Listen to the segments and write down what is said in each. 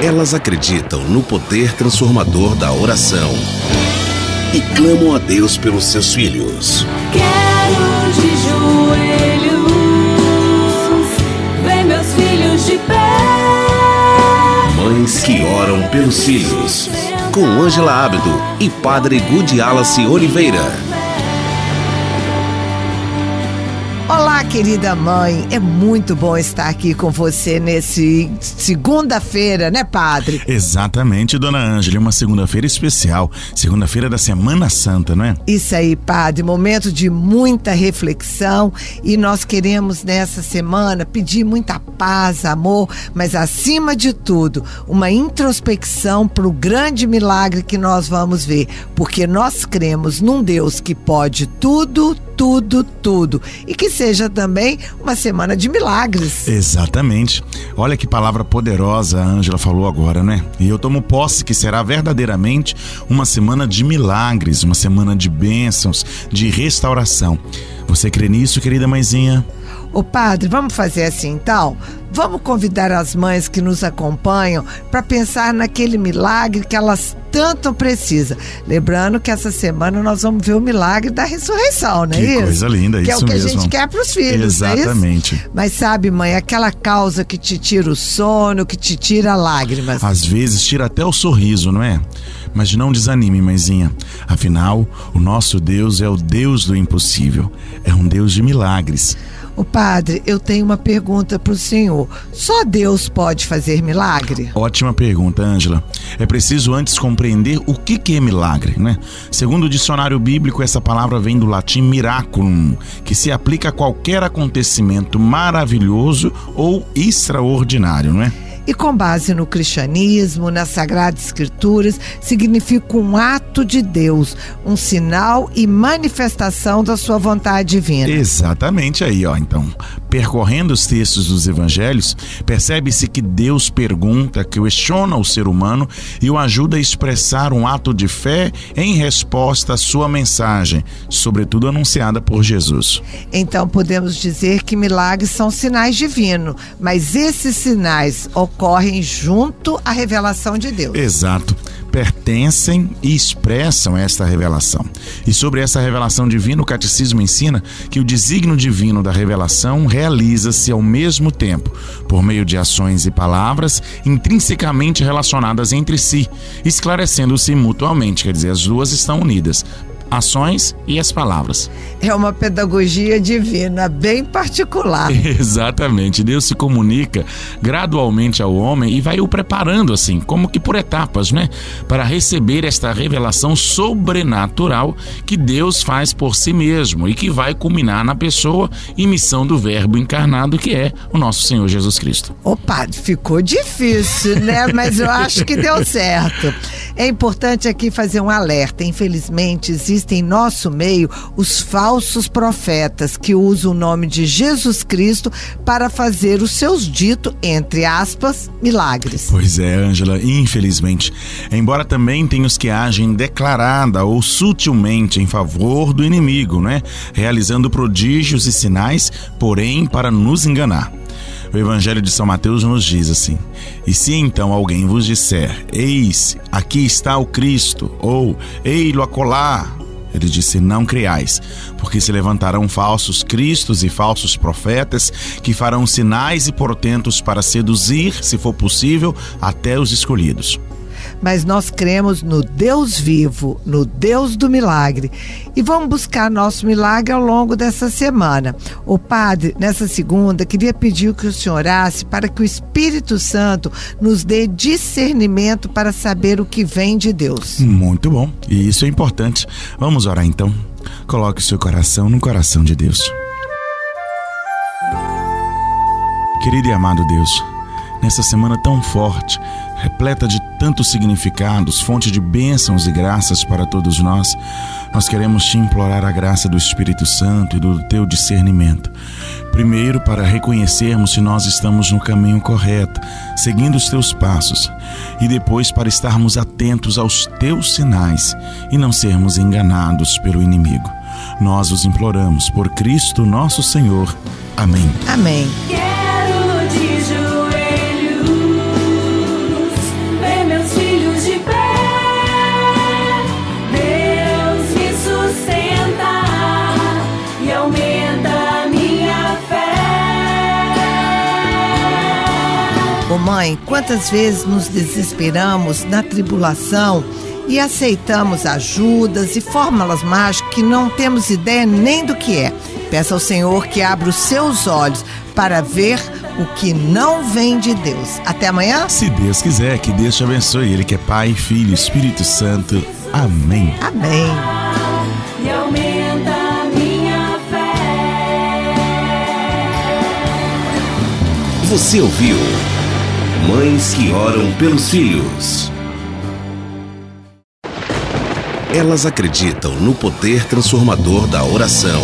Elas acreditam no poder transformador da oração e clamam a Deus pelos seus filhos. Quero de joelhos ver meus filhos de pé. Mães que oram pelos filhos. Com Ângela Ábido e Padre Gudi Alice Oliveira. Olá, querida mãe. É muito bom estar aqui com você nesse segunda-feira, né, padre? Exatamente, dona Ângela. Uma segunda-feira especial. Segunda-feira da Semana Santa, não é? Isso aí, padre. Momento de muita reflexão e nós queremos nessa semana pedir muita paz, amor, mas acima de tudo, uma introspecção para o grande milagre que nós vamos ver, porque nós cremos num Deus que pode tudo, tudo, tudo. E que seja também uma semana de milagres. Exatamente. Olha que palavra poderosa a Ângela falou agora, né? E eu tomo posse que será verdadeiramente uma semana de milagres, uma semana de bênçãos, de restauração. Você crê nisso, querida mãezinha? Ô padre, vamos fazer assim então? Vamos convidar as mães que nos acompanham para pensar naquele milagre que elas tanto precisam. Lembrando que essa semana nós vamos ver o milagre da ressurreição, não é que isso? coisa linda, que isso é o que mesmo. a gente quer para os filhos, é? Exatamente. Mas sabe, mãe, aquela causa que te tira o sono, que te tira lágrimas. Às vezes tira até o sorriso, não é? Mas não desanime, mãezinha. Afinal, o nosso Deus é o Deus do impossível. É um Deus de milagres. Ô padre, eu tenho uma pergunta para o senhor. Só Deus pode fazer milagre? Ótima pergunta, Ângela. É preciso antes compreender o que, que é milagre, né? Segundo o dicionário bíblico, essa palavra vem do latim miraculum, que se aplica a qualquer acontecimento maravilhoso ou extraordinário, não é? E com base no cristianismo, nas Sagradas Escrituras, significa um ato de Deus, um sinal e manifestação da sua vontade divina. Exatamente aí, ó. Então, percorrendo os textos dos evangelhos, percebe-se que Deus pergunta, questiona o ser humano e o ajuda a expressar um ato de fé em resposta à sua mensagem, sobretudo anunciada por Jesus. Então podemos dizer que milagres são sinais divinos, mas esses sinais ocorrem junto à revelação de Deus. Exato. Pertencem e expressam esta revelação. E sobre essa revelação divina, o catecismo ensina que o desígnio divino da revelação realiza-se ao mesmo tempo por meio de ações e palavras intrinsecamente relacionadas entre si, esclarecendo-se mutuamente, quer dizer, as duas estão unidas. Ações e as palavras. É uma pedagogia divina bem particular. Exatamente. Deus se comunica gradualmente ao homem e vai o preparando assim, como que por etapas, né? Para receber esta revelação sobrenatural que Deus faz por si mesmo e que vai culminar na pessoa e missão do Verbo encarnado que é o nosso Senhor Jesus Cristo. Ô padre, ficou difícil, né? Mas eu acho que deu certo. É importante aqui fazer um alerta. Infelizmente, existem em nosso meio os falsos profetas que usam o nome de Jesus Cristo para fazer os seus ditos, entre aspas, milagres. Pois é, Ângela, infelizmente. Embora também tenha os que agem declarada ou sutilmente em favor do inimigo, né? Realizando prodígios e sinais, porém para nos enganar. O Evangelho de São Mateus nos diz assim: E se então alguém vos disser, Eis, aqui está o Cristo, ou Ei-lo acolá, ele disse: Não creais, porque se levantarão falsos cristos e falsos profetas que farão sinais e portentos para seduzir, se for possível, até os escolhidos mas nós cremos no Deus vivo, no Deus do milagre. E vamos buscar nosso milagre ao longo dessa semana. O padre, nessa segunda, queria pedir que o senhor orasse para que o Espírito Santo nos dê discernimento para saber o que vem de Deus. Muito bom. E isso é importante. Vamos orar então. Coloque o seu coração no coração de Deus. Querido e amado Deus, nessa semana tão forte, repleta de tantos significados, fonte de bênçãos e graças para todos nós, nós queremos te implorar a graça do Espírito Santo e do teu discernimento. Primeiro, para reconhecermos se nós estamos no caminho correto, seguindo os teus passos, e depois para estarmos atentos aos teus sinais e não sermos enganados pelo inimigo. Nós os imploramos por Cristo nosso Senhor. Amém. Amém. Mãe, quantas vezes nos desesperamos na tribulação e aceitamos ajudas e fórmulas mágicas que não temos ideia nem do que é. Peça ao Senhor que abra os seus olhos para ver o que não vem de Deus. Até amanhã? Se Deus quiser, que Deus te abençoe. Ele que é Pai, Filho, Espírito Santo. Amém. Amém. E aumenta a minha fé. Você ouviu Mães que Oram pelos Filhos. Elas acreditam no poder transformador da oração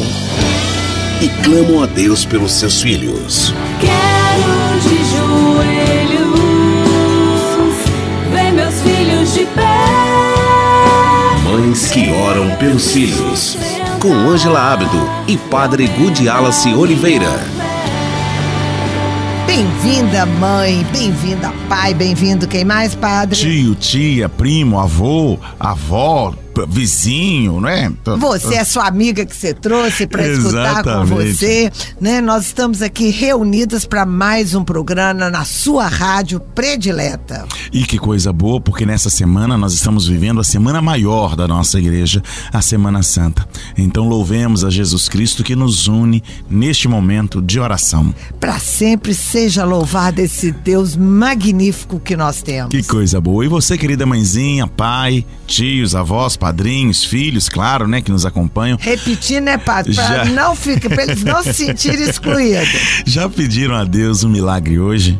e clamam a Deus pelos seus filhos. Quero de joelhos ver meus filhos de pé. Mães que Oram pelos Filhos. Com Ângela Ábido e Padre Gudi Alice Oliveira. Bem-vinda, mãe. Bem-vinda, pai. Bem-vindo. Quem mais, padre? Tio, tia, primo, avô, avó, vizinho, não é? Você é sua amiga que você trouxe para escutar com você, né? Nós estamos aqui reunidas para mais um programa na sua rádio predileta. E que coisa boa, porque nessa semana nós estamos vivendo a semana maior da nossa igreja, a Semana Santa. Então louvemos a Jesus Cristo que nos une neste momento de oração. Para sempre seja louvado esse Deus magnífico que nós temos. Que coisa boa. E você, querida mãezinha, pai, tios, avós, padrinhos, filhos, claro, né, que nos acompanham. Repetir, né, padre? Já. Para não ficar, para eles não se sentirem excluídos. Já pediram a Deus um milagre hoje?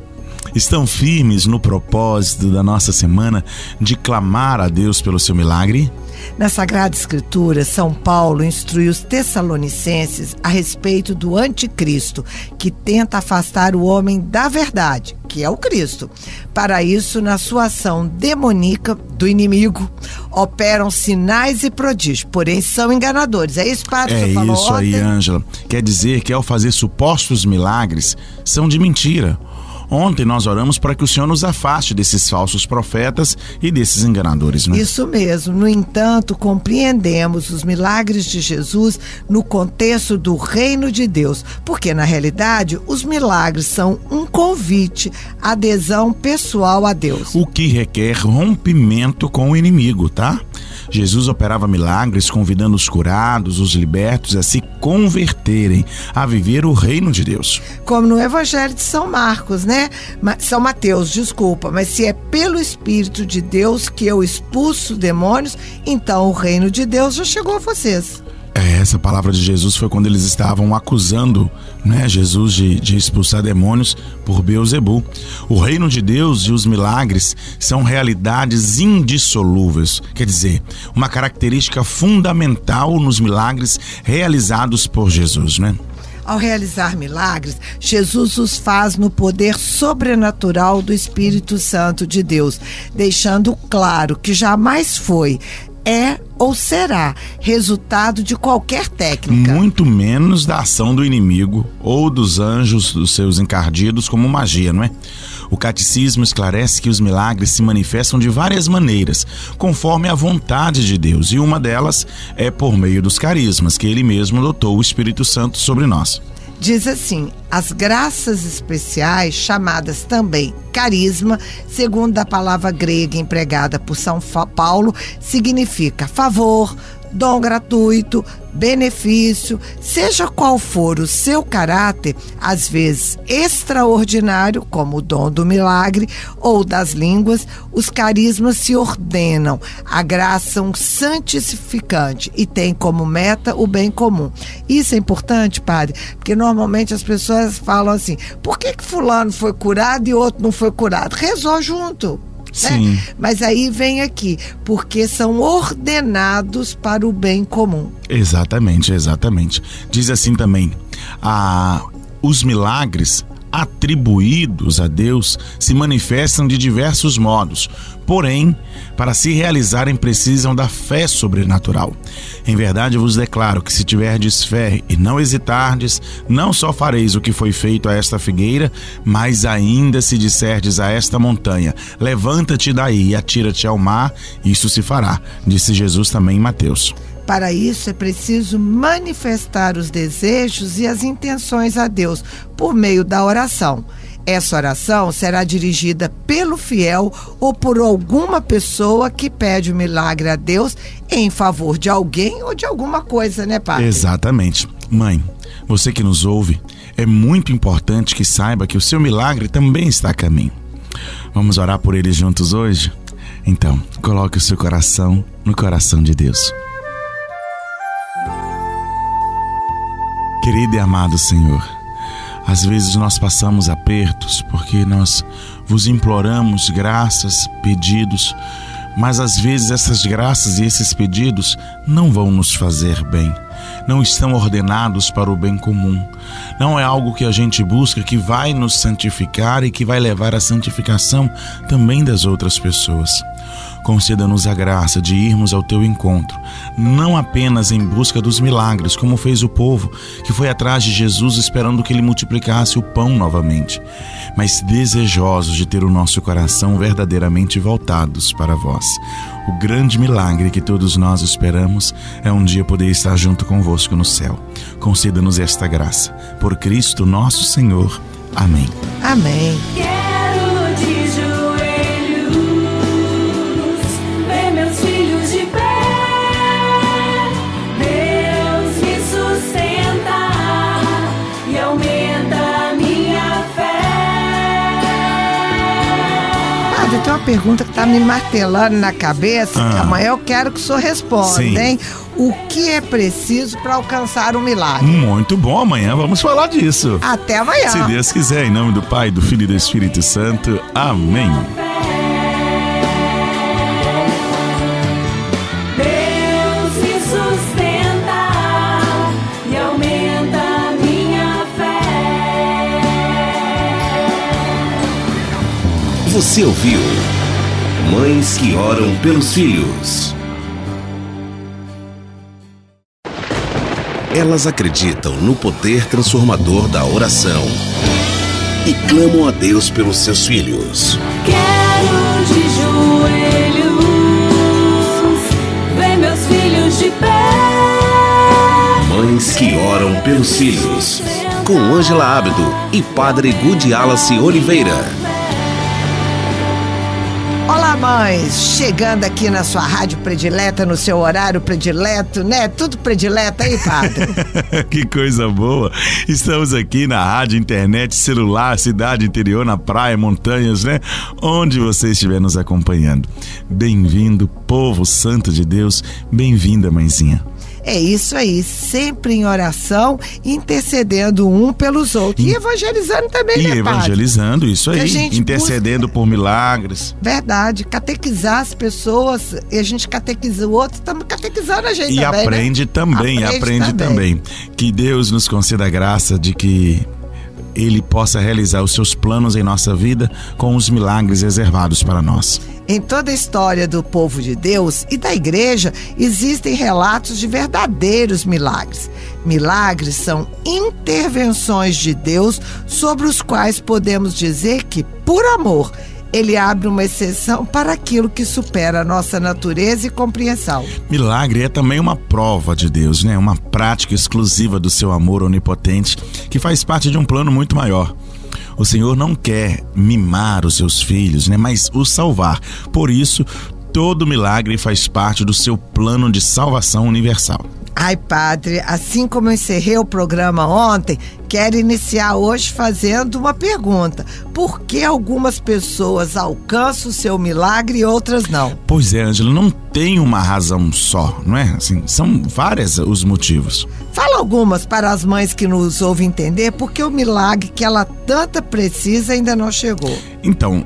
Estão firmes no propósito da nossa semana de clamar a Deus pelo seu milagre? Na Sagrada Escritura, São Paulo instrui os tessalonicenses a respeito do anticristo, que tenta afastar o homem da verdade, que é o Cristo. Para isso, na sua ação demoníaca do inimigo, operam sinais e prodígios, porém são enganadores. É isso, padre? É isso aí? Ângela. Quer dizer que ao fazer supostos milagres, são de mentira. Ontem nós oramos para que o Senhor nos afaste desses falsos profetas e desses enganadores, né? Isso mesmo. No entanto, compreendemos os milagres de Jesus no contexto do reino de Deus, porque na realidade os milagres são um convite, adesão pessoal a Deus. O que requer rompimento com o inimigo, tá? Jesus operava milagres convidando os curados, os libertos a se converterem, a viver o reino de Deus. Como no Evangelho de São Marcos, né? São Mateus, desculpa, mas se é pelo Espírito de Deus que eu expulso demônios, então o reino de Deus já chegou a vocês. É, essa palavra de Jesus foi quando eles estavam acusando né, Jesus de, de expulsar demônios por Beuzebu. O reino de Deus e os milagres são realidades indissolúveis, quer dizer, uma característica fundamental nos milagres realizados por Jesus, né? Ao realizar milagres, Jesus os faz no poder sobrenatural do Espírito Santo de Deus, deixando claro que jamais foi, é ou será resultado de qualquer técnica. Muito menos da ação do inimigo ou dos anjos dos seus encardidos como magia, não é? O catecismo esclarece que os milagres se manifestam de várias maneiras, conforme a vontade de Deus, e uma delas é por meio dos carismas que ele mesmo dotou o Espírito Santo sobre nós. Diz assim: as graças especiais, chamadas também carisma, segundo a palavra grega empregada por São Paulo, significa favor, dom gratuito, benefício, seja qual for o seu caráter, às vezes extraordinário, como o dom do milagre ou das línguas, os carismas se ordenam, a graça um santificante e tem como meta o bem comum. Isso é importante, padre, porque normalmente as pessoas falam assim: por que, que fulano foi curado e outro não foi curado? Rezou junto. Né? Sim. Mas aí vem aqui, porque são ordenados para o bem comum. Exatamente, exatamente. Diz assim também: a, os milagres atribuídos a Deus se manifestam de diversos modos, porém, para se realizarem precisam da fé sobrenatural. Em verdade vos declaro que se tiverdes fé e não hesitardes, não só fareis o que foi feito a esta figueira, mas ainda se disserdes a esta montanha: levanta-te daí e atira-te ao mar, isso se fará, disse Jesus também em Mateus. Para isso é preciso manifestar os desejos e as intenções a Deus por meio da oração. Essa oração será dirigida pelo fiel ou por alguma pessoa que pede o milagre a Deus em favor de alguém ou de alguma coisa, né, Padre? Exatamente. Mãe, você que nos ouve, é muito importante que saiba que o seu milagre também está a caminho. Vamos orar por ele juntos hoje? Então, coloque o seu coração no coração de Deus. Querido e amado Senhor, às vezes nós passamos apertos porque nós vos imploramos graças, pedidos, mas às vezes essas graças e esses pedidos não vão nos fazer bem, não estão ordenados para o bem comum. Não é algo que a gente busca que vai nos santificar e que vai levar à santificação também das outras pessoas conceda-nos a graça de irmos ao teu encontro, não apenas em busca dos milagres, como fez o povo que foi atrás de Jesus esperando que ele multiplicasse o pão novamente, mas desejosos de ter o nosso coração verdadeiramente voltados para vós. O grande milagre que todos nós esperamos é um dia poder estar junto convosco no céu. Conceda-nos esta graça. Por Cristo nosso Senhor. Amém. Amém. Tem uma pergunta que está me martelando na cabeça, ah. que amanhã eu quero que o senhor responda, Sim. hein? O que é preciso para alcançar o milagre? Muito bom, amanhã vamos falar disso. Até amanhã. Se Deus quiser, em nome do Pai, do Filho e do Espírito Santo. Amém. Você ouviu Mães que Oram pelos Filhos. Elas acreditam no poder transformador da oração e clamam a Deus pelos seus filhos. Quero de joelhos ver meus filhos de pé. Mães que Oram pelos Filhos, com Ângela Ábido e Padre Gudi Alice Oliveira. Mães! Chegando aqui na sua rádio predileta, no seu horário predileto, né? Tudo predileto aí, padre. que coisa boa! Estamos aqui na rádio, internet, celular, cidade interior, na praia, montanhas, né? Onde você estiver nos acompanhando. Bem-vindo, povo santo de Deus. Bem-vinda, mãezinha. É isso aí, sempre em oração, intercedendo um pelos outros. E, e evangelizando também, e né, evangelizando, padre? isso aí. Intercedendo busca... por milagres. Verdade. Catequizar as pessoas, e a gente catequiza o outro, estamos catequizando a gente e também. Né? Aprende né? também, aprende, aprende também. também. Que Deus nos conceda a graça de que ele possa realizar os seus planos em nossa vida com os milagres reservados para nós. Em toda a história do povo de Deus e da igreja, existem relatos de verdadeiros milagres. Milagres são intervenções de Deus sobre os quais podemos dizer que, por amor, ele abre uma exceção para aquilo que supera a nossa natureza e compreensão. Milagre é também uma prova de Deus, né? Uma prática exclusiva do seu amor onipotente que faz parte de um plano muito maior. O Senhor não quer mimar os seus filhos, né? Mas os salvar. Por isso, todo milagre faz parte do seu plano de salvação universal. Ai, padre, assim como eu encerrei o programa ontem, quero iniciar hoje fazendo uma pergunta. Por que algumas pessoas alcançam o seu milagre e outras não? Pois é, Ângela, não tem uma razão só, não é? Assim, são vários os motivos. Fala algumas para as mães que nos ouvem entender porque o milagre que ela tanta precisa ainda não chegou. Então,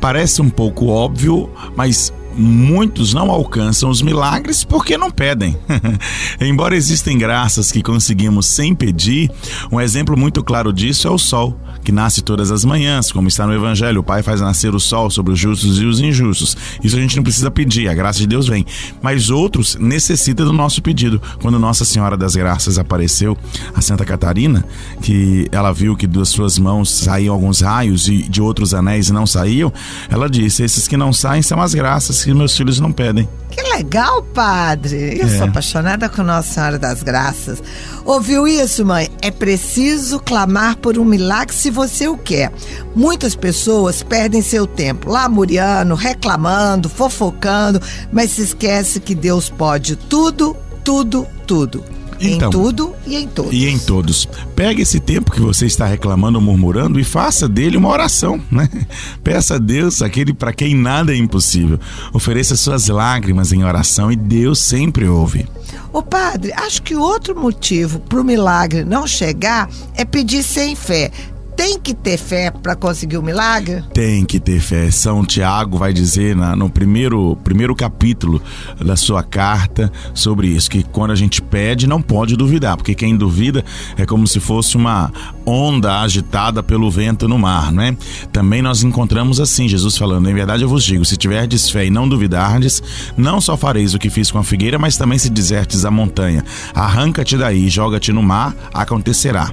parece um pouco óbvio, mas muitos não alcançam os milagres porque não pedem. Embora existem graças que conseguimos sem pedir, um exemplo muito claro disso é o sol, que nasce todas as manhãs, como está no Evangelho. O Pai faz nascer o sol sobre os justos e os injustos. Isso a gente não precisa pedir, a graça de Deus vem. Mas outros necessitam do nosso pedido. Quando Nossa Senhora das Graças apareceu a Santa Catarina, que ela viu que das suas mãos saíam alguns raios e de outros anéis não saíam, ela disse: Esses que não saem são as graças que meus filhos não pedem. Que legal, padre. Eu É. sou apaixonada com Nossa Senhora das Graças. Ouviu isso, mãe? É preciso clamar por um milagre se você o quer. Muitas pessoas perdem seu tempo lamuriando, reclamando, fofocando, mas se esquece que Deus pode tudo, tudo, tudo. Então. em tudo e em todos. E em todos. Pegue esse tempo que você está reclamando ou murmurando e faça dele uma oração, né? Peça a Deus aquele para quem nada é impossível. Ofereça suas lágrimas em oração e Deus sempre ouve. Ô padre, acho que outro motivo para o milagre não chegar é pedir sem fé. Tem que ter fé para conseguir o milagre? Tem que ter fé. São Tiago vai dizer na- no primeiro, primeiro capítulo da sua carta sobre isso, que quando a gente pede, não pode duvidar, porque quem duvida é como se fosse uma onda agitada pelo vento no mar, não é? Também nós encontramos assim, Jesus falando, em verdade eu vos digo, se tiverdes fé e não duvidardes, não só fareis o que fiz com a figueira, mas também se dizertes à montanha, arranca-te daí, joga-te no mar, acontecerá.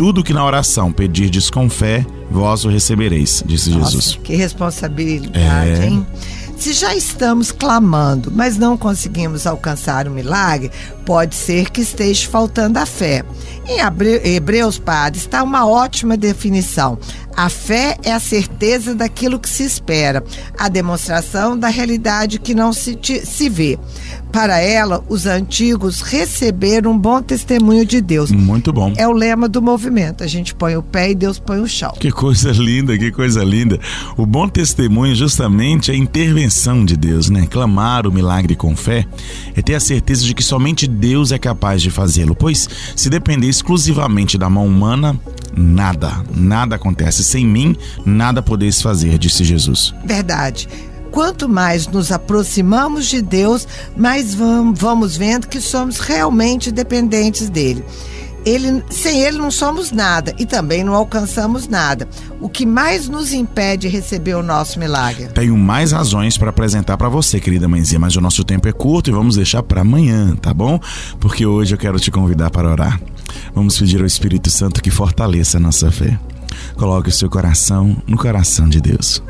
Tudo que na oração pedirdes com fé, vós o recebereis, disse Jesus. Nossa, que responsabilidade, É. hein? Se já estamos clamando, mas não conseguimos alcançar o milagre, pode ser que esteja faltando a fé. Em Hebreus, padre, está uma ótima definição. A fé é a certeza daquilo que se espera, a demonstração da realidade que não se, te- se vê. Para ela, os antigos receberam um bom testemunho de Deus. Muito bom. É o lema do movimento. A gente põe o pé e Deus põe o chão. Que coisa linda, que coisa linda. O bom testemunho justamente é a intervenção de Deus, né? Clamar o milagre com fé é ter a certeza de que somente Deus é capaz de fazê-lo, pois se depender exclusivamente da mão humana, nada, nada acontece. Sem mim, nada podeis fazer, disse Jesus. Verdade. Quanto mais nos aproximamos de Deus, mais vam- vamos vendo que somos realmente dependentes dele. Ele, sem ele não somos nada e também não alcançamos nada. O que mais nos impede de receber o nosso milagre? Tenho mais razões para apresentar para você, querida mãezinha, mas o nosso tempo é curto e vamos deixar para amanhã, tá bom? Porque hoje eu quero te convidar para orar. Vamos pedir ao Espírito Santo que fortaleça a nossa fé. Coloque o seu coração no coração de Deus.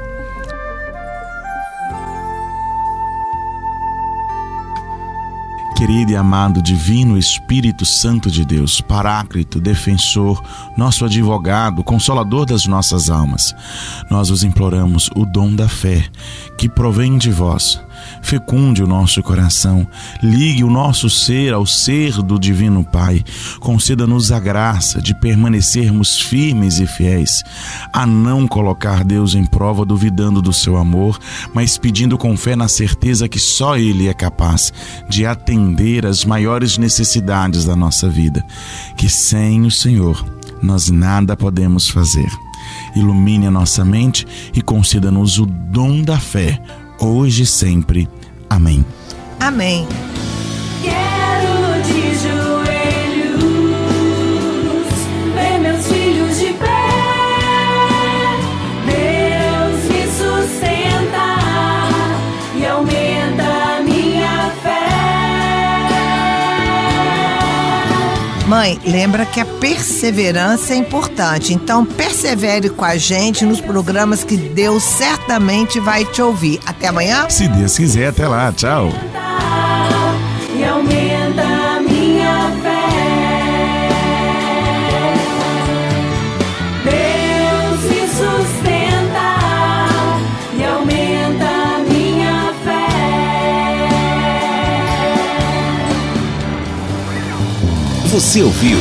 Querido e amado Divino Espírito Santo de Deus, Paráclito, Defensor, nosso advogado, Consolador das nossas almas, nós os imploramos o dom da fé que provém de vós. Fecunde o nosso coração, ligue o nosso ser ao ser do Divino Pai, conceda-nos a graça de permanecermos firmes e fiéis, a não colocar Deus em prova duvidando do seu amor, mas pedindo com fé na certeza que só Ele é capaz de atender às maiores necessidades da nossa vida, que sem o Senhor nós nada podemos fazer. Ilumine a nossa mente e conceda-nos o dom da fé, hoje e sempre. Amém. Amém. Mãe, lembra que a perseverança é importante. Então, persevere com a gente nos programas que Deus certamente vai te ouvir. Até amanhã. Se Deus quiser, até lá. Tchau. Você ouviu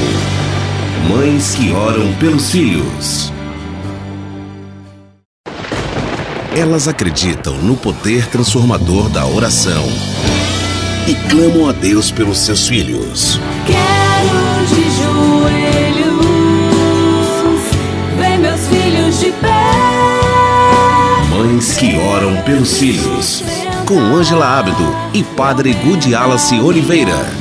Mães que Oram pelos Filhos. Elas acreditam no poder transformador da oração e clamam a Deus pelos seus filhos. Quero de joelhos ver meus filhos de pé. Mães que Oram pelos Filhos. Com Ângela Ábido e Padre Gudialace Oliveira.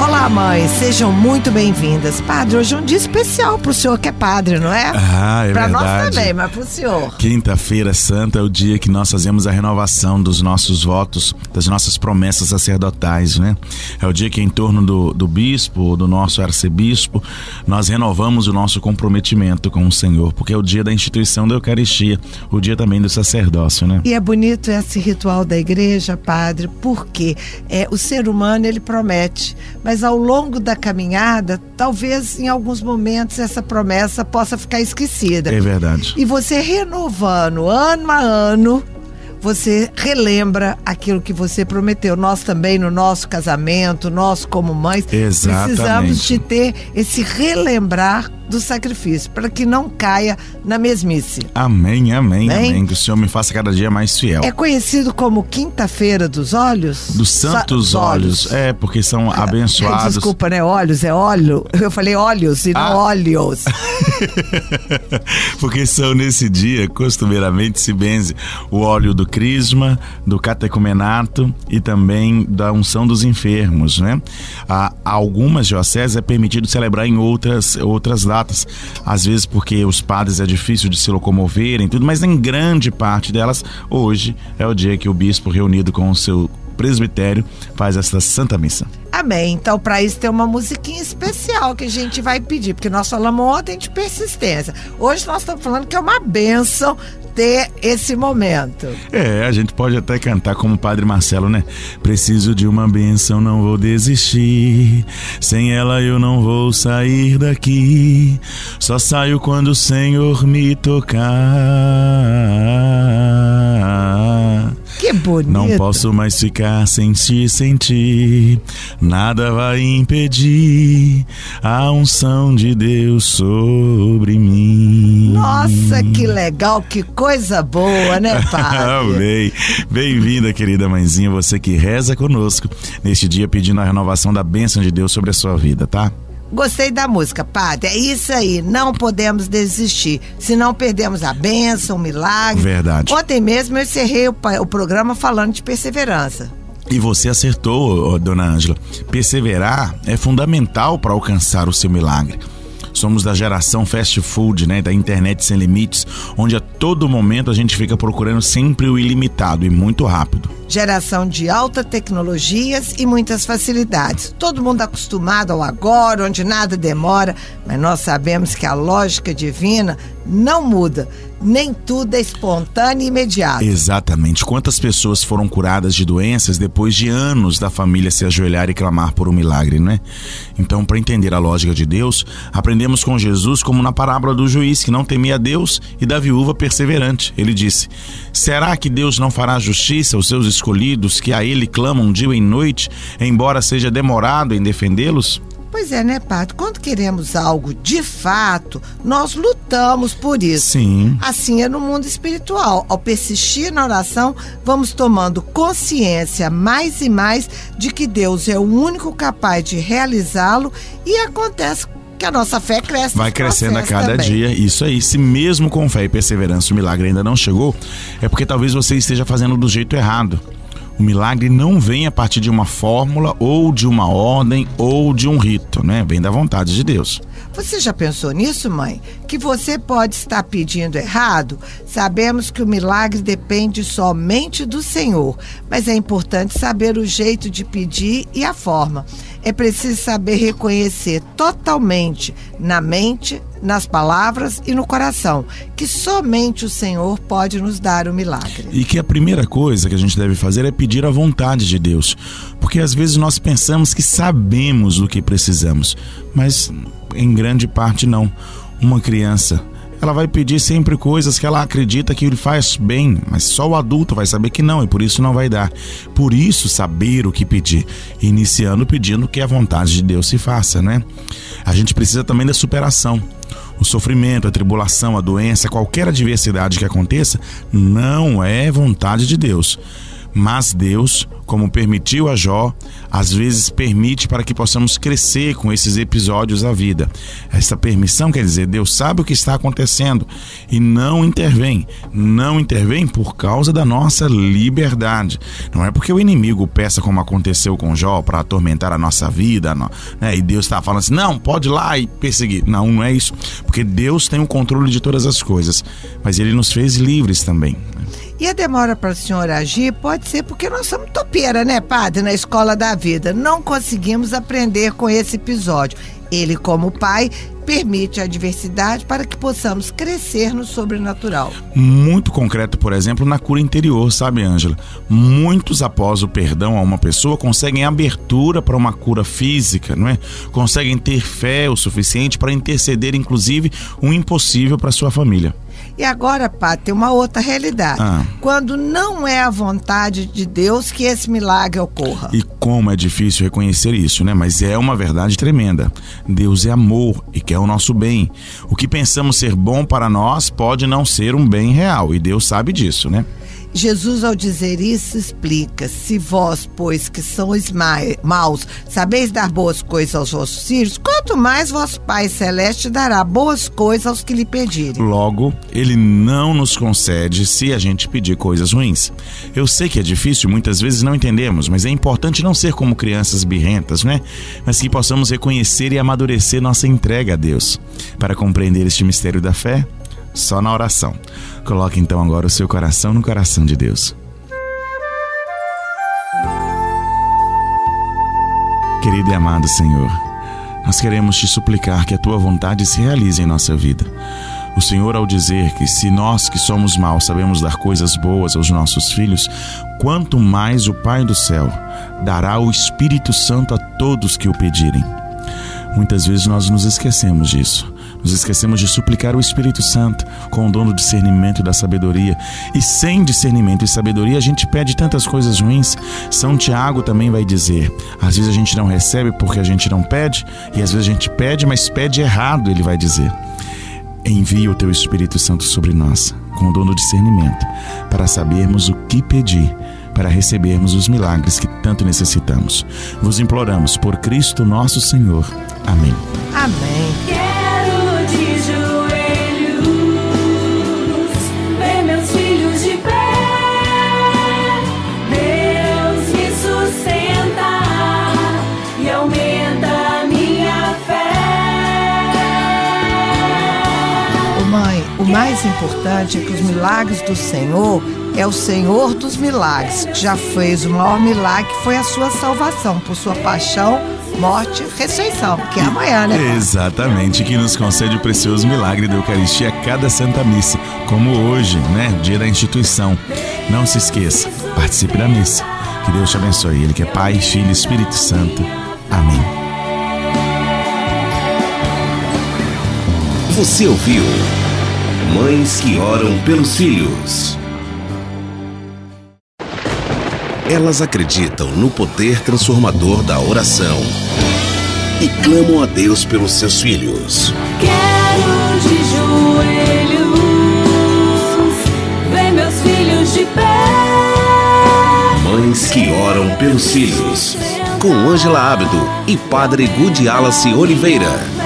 Olá, mães, sejam muito bem-vindas. Padre, hoje é um dia especial pro senhor que é padre, não é? Ah, é pra verdade. nós também, mas pro senhor. Quinta-feira Santa é o dia que nós fazemos a renovação dos nossos votos, das nossas promessas sacerdotais, né? É o dia que, em torno do, do bispo, do nosso arcebispo, nós renovamos o nosso comprometimento com o Senhor, porque é o dia da instituição da Eucaristia, o dia também do sacerdócio, né? E é bonito esse ritual da igreja, padre, porque é, o ser humano ele promete, mas ao longo da caminhada, talvez em alguns momentos essa promessa possa ficar esquecida. É verdade. E você renovando ano a ano, você relembra aquilo que você prometeu. Nós também, no nosso casamento, nós como mães, Exatamente. precisamos de ter esse relembrar do sacrifício, para que não caia na mesmice. Amém, amém, Bem? amém. Que o Senhor me faça cada dia mais fiel. É conhecido como Quinta-feira dos Olhos? Dos santos Sa- olhos. É, porque são abençoados. Desculpa, né? Olhos, é óleo. Eu falei olhos e não Ah. óleos. Porque são nesse dia, costumeiramente, se benze o óleo do crisma, do catecumenato e também da unção dos enfermos, né? Há algumas dioceses é permitido celebrar em outras, outras datas, às vezes porque os padres é difícil de se locomoverem, tudo, mas em grande parte delas, hoje é o dia que o bispo reunido com o seu presbitério faz esta santa missa. Amém. Então, para isso tem uma musiquinha especial que a gente vai pedir, porque nós falamos ontem de persistência. Hoje nós estamos falando que é uma benção ter esse momento. É, a gente pode até cantar como o Padre Marcelo, né? Preciso de uma benção, não vou desistir. Sem ela eu não vou sair daqui. Só saio quando o Senhor me tocar. Que bonito. Não posso mais ficar sem te sentir. Nada vai impedir a unção de Deus sobre mim. Nossa, que legal, que coisa boa, né, padre? Amém. Bem-vinda, querida mãezinha, você que reza conosco neste dia pedindo a renovação da bênção de Deus sobre a sua vida, tá? Gostei da música, padre. É isso aí, não podemos desistir. Senão perdemos a bênção, o milagre. Verdade. Ontem mesmo eu encerrei o, o programa falando de perseverança. E você acertou, dona Ângela. Perseverar é fundamental para alcançar o seu milagre. Somos da geração fast food, né, da internet sem limites, onde a todo momento a gente fica procurando sempre o ilimitado e muito rápido. Geração de alta tecnologias e muitas facilidades. Todo mundo acostumado ao agora, onde nada demora, mas nós sabemos que a lógica divina não muda. Nem tudo é espontâneo e imediato. Exatamente. Quantas pessoas foram curadas de doenças depois de anos da família se ajoelhar e clamar por um milagre, não é? Então, para entender a lógica de Deus, aprendemos com Jesus como na parábola do juiz que não temia Deus e da viúva perseverante. Ele disse: Será que Deus não fará justiça aos seus escolhidos que a ele clamam dia e noite, embora seja demorado em defendê-los? Pois é, né, Pato? Quando queremos algo de fato, nós lutamos por isso. Sim. Assim é no mundo espiritual. Ao persistir na oração, vamos tomando consciência mais e mais de que Deus é o único capaz de realizá-lo e acontece que a nossa fé cresce. Vai crescendo a cada também. dia. Isso aí. Se mesmo com fé e perseverança o milagre ainda não chegou, é porque talvez você esteja fazendo do jeito errado. O milagre não vem a partir de uma fórmula ou de uma ordem ou de um rito, né? Vem da vontade de Deus. Você já pensou nisso, mãe? Que você pode estar pedindo errado? Sabemos que o milagre depende somente do Senhor, mas é importante saber o jeito de pedir e a forma. É preciso saber reconhecer totalmente na mente, nas palavras e no coração que somente o Senhor pode nos dar o milagre. E que a primeira coisa que a gente deve fazer é pedir a vontade de Deus. Porque às vezes nós pensamos que sabemos o que precisamos, mas em grande parte não. Uma criança, ela vai pedir sempre coisas que ela acredita que ele faz bem, mas só o adulto vai saber que não e por isso não vai dar. Por isso, saber o que pedir, iniciando pedindo que a vontade de Deus se faça, né? A gente precisa também da superação. O sofrimento, a tribulação, a doença, qualquer adversidade que aconteça, não é vontade de Deus. Mas Deus, como permitiu a Jó, às vezes permite para que possamos crescer com esses episódios da vida. Essa permissão quer dizer, Deus sabe o que está acontecendo e não intervém. Não intervém por causa da nossa liberdade. Não é porque o inimigo peça como aconteceu com Jó para atormentar a nossa vida, né? E Deus está falando assim: não, pode ir lá e perseguir. Não, não é isso. Porque Deus tem o controle de todas as coisas. Mas Ele nos fez livres também. E a demora para o senhor agir pode ser porque nós somos topeira, né, padre, na escola da vida. Não conseguimos aprender com esse episódio. Ele, como pai, permite a adversidade para que possamos crescer no sobrenatural. Muito concreto, por exemplo, na cura interior, sabe, Ângela? Muitos, após o perdão a uma pessoa, conseguem abertura para uma cura física, não é? Conseguem ter fé o suficiente para interceder, inclusive, o impossível para sua família. E agora, Pá, tem uma outra realidade. Ah. Quando não é a vontade de Deus que esse milagre ocorra. E como é difícil reconhecer isso, né? Mas é uma verdade tremenda. Deus é amor e quer o nosso bem. O que pensamos ser bom para nós pode não ser um bem real. E Deus sabe disso, né? Jesus, ao dizer isso, explica: Se vós, pois, que sois maus, sabeis dar boas coisas aos vossos filhos, quanto mais vosso Pai Celeste dará boas coisas aos que lhe pedirem. Logo, ele não nos concede se a gente pedir coisas ruins. Eu sei que é difícil, muitas vezes não entendemos, mas é importante não ser como crianças birrentas, né? Mas que possamos reconhecer e amadurecer nossa entrega a Deus. Para compreender este mistério da fé, só na oração. Coloque então agora o seu coração no coração de Deus. Querido e amado Senhor, nós queremos te suplicar que a tua vontade se realize em nossa vida. O Senhor, ao dizer que se nós que somos maus sabemos dar coisas boas aos nossos filhos, quanto mais o Pai do céu dará o Espírito Santo a todos que o pedirem. Muitas vezes nós nos esquecemos disso. Nos esquecemos de suplicar o Espírito Santo com o dom do discernimento e da sabedoria. E sem discernimento e sabedoria, a gente pede tantas coisas ruins. São Tiago também vai dizer: às vezes a gente não recebe porque a gente não pede, e às vezes a gente pede, mas pede errado, ele vai dizer. Envia o teu Espírito Santo sobre nós, com o dom do discernimento, para sabermos o que pedir para recebermos os milagres que tanto necessitamos. Vos imploramos por Cristo nosso Senhor. Amém. Amém. Mais importante é que os milagres do Senhor é o Senhor dos milagres, que já fez o maior milagre, que foi a sua salvação, por sua paixão, morte e ressurreição, que é amanhã, né? Exatamente, que nos concede o precioso milagre da Eucaristia a cada Santa Missa, como hoje, né? Dia da instituição. Não se esqueça, participe da missa. Que Deus te abençoe. Ele que é Pai, Filho e Espírito Santo. Amém. Você ouviu? Mães que oram pelos filhos. Elas acreditam no poder transformador da oração e clamam a Deus pelos seus filhos. Quero de joelhos ver meus filhos de pé. Mães que oram pelos filhos. Com Ângela Ábido e Padre Gudi Alice Oliveira.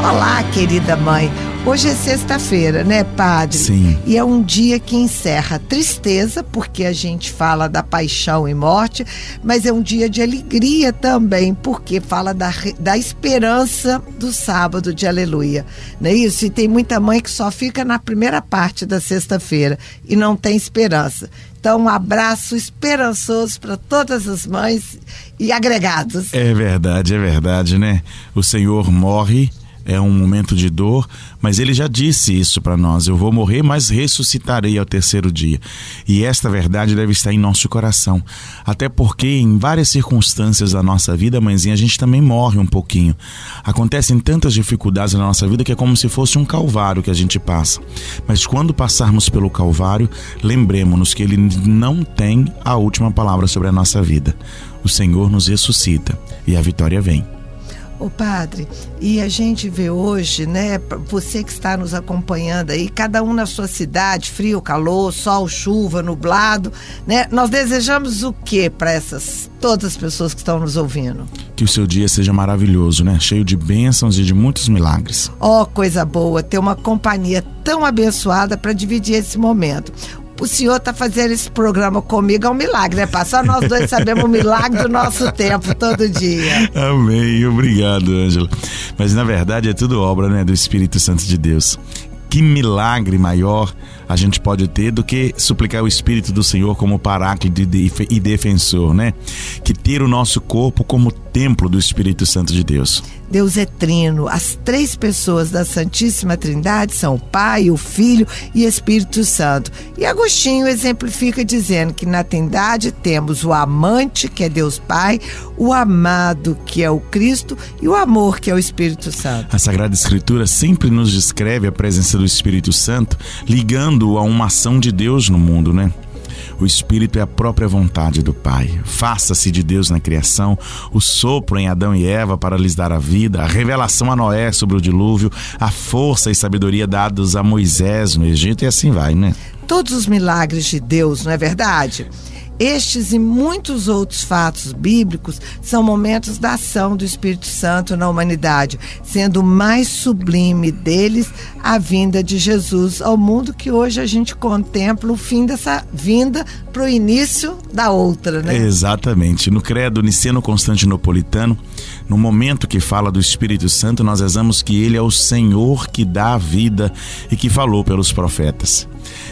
Olá, querida mãe. Hoje é sexta-feira, né, padre? Sim. E é um dia que encerra tristeza, porque a gente fala da paixão e morte, mas é um dia de alegria também, porque fala da, da esperança do sábado de aleluia. Não é isso? E tem muita mãe que só fica na primeira parte da sexta-feira e não tem esperança. Então, um abraço esperançoso para todas as mães e agregados. É verdade, é verdade, né? O Senhor morre é um momento de dor, mas ele já disse isso para nós: eu vou morrer, mas ressuscitarei ao terceiro dia. E esta verdade deve estar em nosso coração, até porque em várias circunstâncias da nossa vida, mãezinha, a gente também morre um pouquinho. Acontecem tantas dificuldades na nossa vida que é como se fosse um calvário que a gente passa. Mas quando passarmos pelo calvário, lembremos-nos que ele não tem a última palavra sobre a nossa vida. O Senhor nos ressuscita e a vitória vem. Ô padre, e a gente vê hoje, né, você que está nos acompanhando aí, cada um na sua cidade, frio, calor, sol, chuva, nublado, né? Nós desejamos o que para essas todas as pessoas que estão nos ouvindo? Que o seu dia seja maravilhoso, né? Cheio de bênçãos e de muitos milagres. Ó, oh, coisa boa, ter uma companhia tão abençoada para dividir esse momento o senhor está fazendo esse programa comigo é um milagre, né, Pá? Só nós dois sabemos o milagre do nosso tempo, todo dia. Amém. Obrigado, Ângela. Mas na verdade é tudo obra, né, do Espírito Santo de Deus. Que milagre maior a gente pode ter do que suplicar o Espírito do Senhor como paráclito e defensor, né? Que ter o nosso corpo como templo do Espírito Santo de Deus. Deus é trino. As três pessoas da Santíssima Trindade são o Pai, o Filho e o Espírito Santo. E Agostinho exemplifica dizendo que na Trindade temos o amante, que é Deus Pai, o amado, que é o Cristo, e o amor, que é o Espírito Santo. A Sagrada Escritura sempre nos descreve a presença do Espírito Santo ligando-o a uma ação de Deus no mundo, né? O Espírito é a própria vontade do Pai. Faça-se de Deus na criação, o sopro em Adão e Eva para lhes dar a vida, a revelação a Noé sobre o dilúvio, a força e sabedoria dados a Moisés no Egito e assim vai, né? Todos os milagres de Deus, não é verdade? Estes e muitos outros fatos bíblicos são momentos da ação do Espírito Santo na humanidade, sendo o mais sublime deles a vinda de Jesus ao mundo que hoje a gente contempla o fim dessa vinda para o início da outra, né? Exatamente. No credo niceno constantinopolitano, no momento que fala do Espírito Santo, nós rezamos que ele é o Senhor que dá a vida e que falou pelos profetas.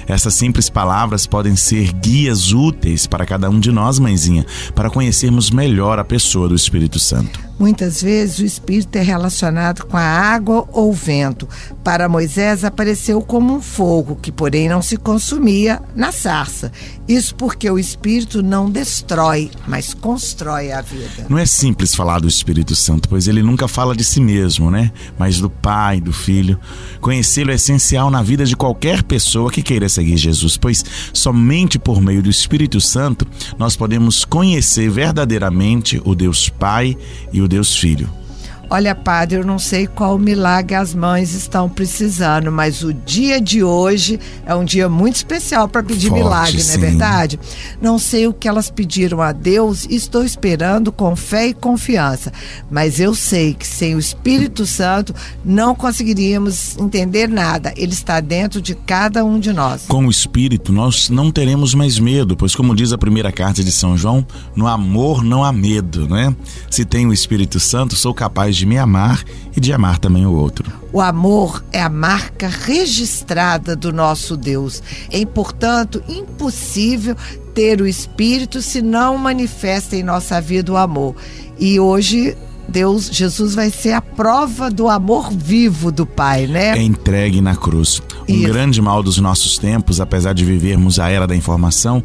Essas simples palavras podem ser guias úteis para cada um de nós, mãezinha, para conhecermos melhor a pessoa do Espírito Santo. Muitas vezes o Espírito é relacionado com a água ou vento. Para Moisés apareceu como um fogo, que porém não se consumia na sarça. Isso porque o Espírito não destrói, mas constrói a vida. Não é simples falar do Espírito Santo, pois ele nunca fala de si mesmo, né? Mas do Pai, do Filho. Conhecê-lo é essencial na vida de qualquer pessoa que queira seguir Jesus, pois somente por meio do Espírito Santo nós podemos conhecer verdadeiramente o Deus Pai e o Deus Filho. Olha, padre, eu não sei qual milagre as mães estão precisando, mas o dia de hoje é um dia muito especial para pedir Forte, milagre, sim. não é verdade? Não sei o que elas pediram a Deus, estou esperando com fé e confiança, mas eu sei que sem o Espírito Santo não conseguiríamos entender nada. Ele está dentro de cada um de nós. Com o Espírito, nós não teremos mais medo, pois, como diz a primeira carta de São João, no amor não há medo, né? Se tenho o Espírito Santo, sou capaz de me amar e de amar também o outro. O amor é a marca registrada do nosso Deus. É, portanto, impossível ter o Espírito se não manifesta em nossa vida o amor. E hoje Deus, Jesus vai ser a prova do amor vivo do Pai, né? É entregue na cruz. Um Isso. grande mal dos nossos tempos, apesar de vivermos a era da informação,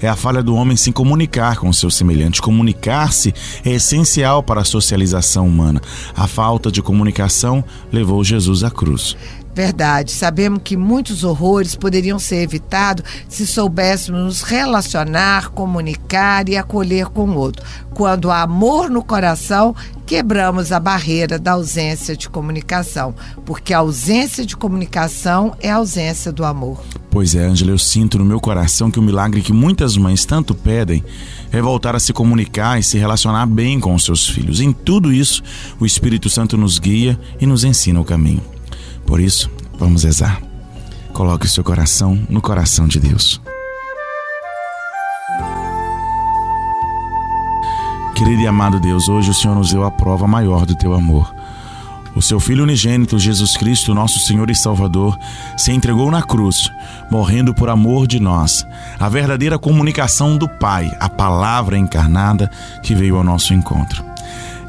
é a falha do homem se comunicar com o seu semelhante. Comunicar-se é essencial para a socialização humana. A falta de comunicação levou Jesus à cruz. Verdade. Sabemos que muitos horrores poderiam ser evitados se soubéssemos nos relacionar, comunicar e acolher com o outro. Quando há amor no coração, quebramos a barreira da ausência de comunicação, porque a ausência de comunicação é a ausência do amor. Pois é, Ângela, eu sinto no meu coração que o milagre que muitas mães tanto pedem é voltar a se comunicar e se relacionar bem com os seus filhos. Em tudo isso, o Espírito Santo nos guia e nos ensina o caminho. Por isso, vamos rezar. Coloque o seu coração no coração de Deus. Querido e amado Deus, hoje o Senhor nos deu a prova maior do teu amor. O seu Filho unigênito, Jesus Cristo, nosso Senhor e Salvador, se entregou na cruz, morrendo por amor de nós, a verdadeira comunicação do Pai, a palavra encarnada que veio ao nosso encontro.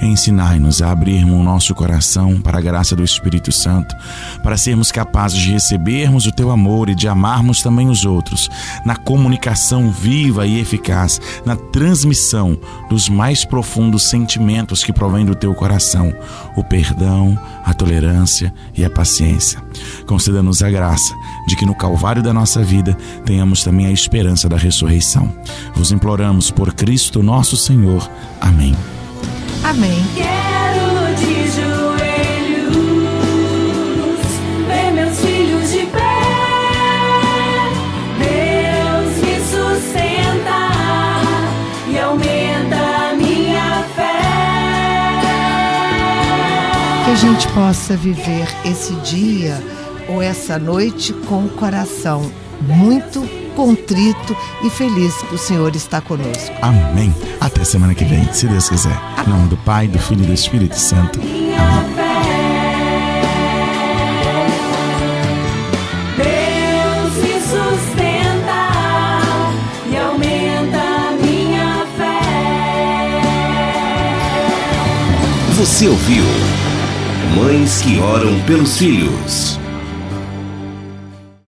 Ensinai-nos a abrirmos o nosso coração para a graça do Espírito Santo, para sermos capazes de recebermos o teu amor e de amarmos também os outros, na comunicação viva e eficaz, na transmissão dos mais profundos sentimentos que provêm do teu coração, o perdão, a tolerância e a paciência. Conceda-nos a graça de que no Calvário da nossa vida tenhamos também a esperança da ressurreição. Vos imploramos por Cristo nosso Senhor. Amém. Amém. Quero de joelhos ver meus filhos de pé. Deus me sustenta e aumenta minha fé. Que a gente possa viver esse dia ou essa noite com o coração muito contrito e feliz que o Senhor está conosco. Amém. Até semana que vem, se Deus quiser. Em nome do Pai, do Filho e do Espírito Santo. Amém. Deus me sustenta e aumenta minha fé. Você ouviu Mães que Oram pelos Filhos.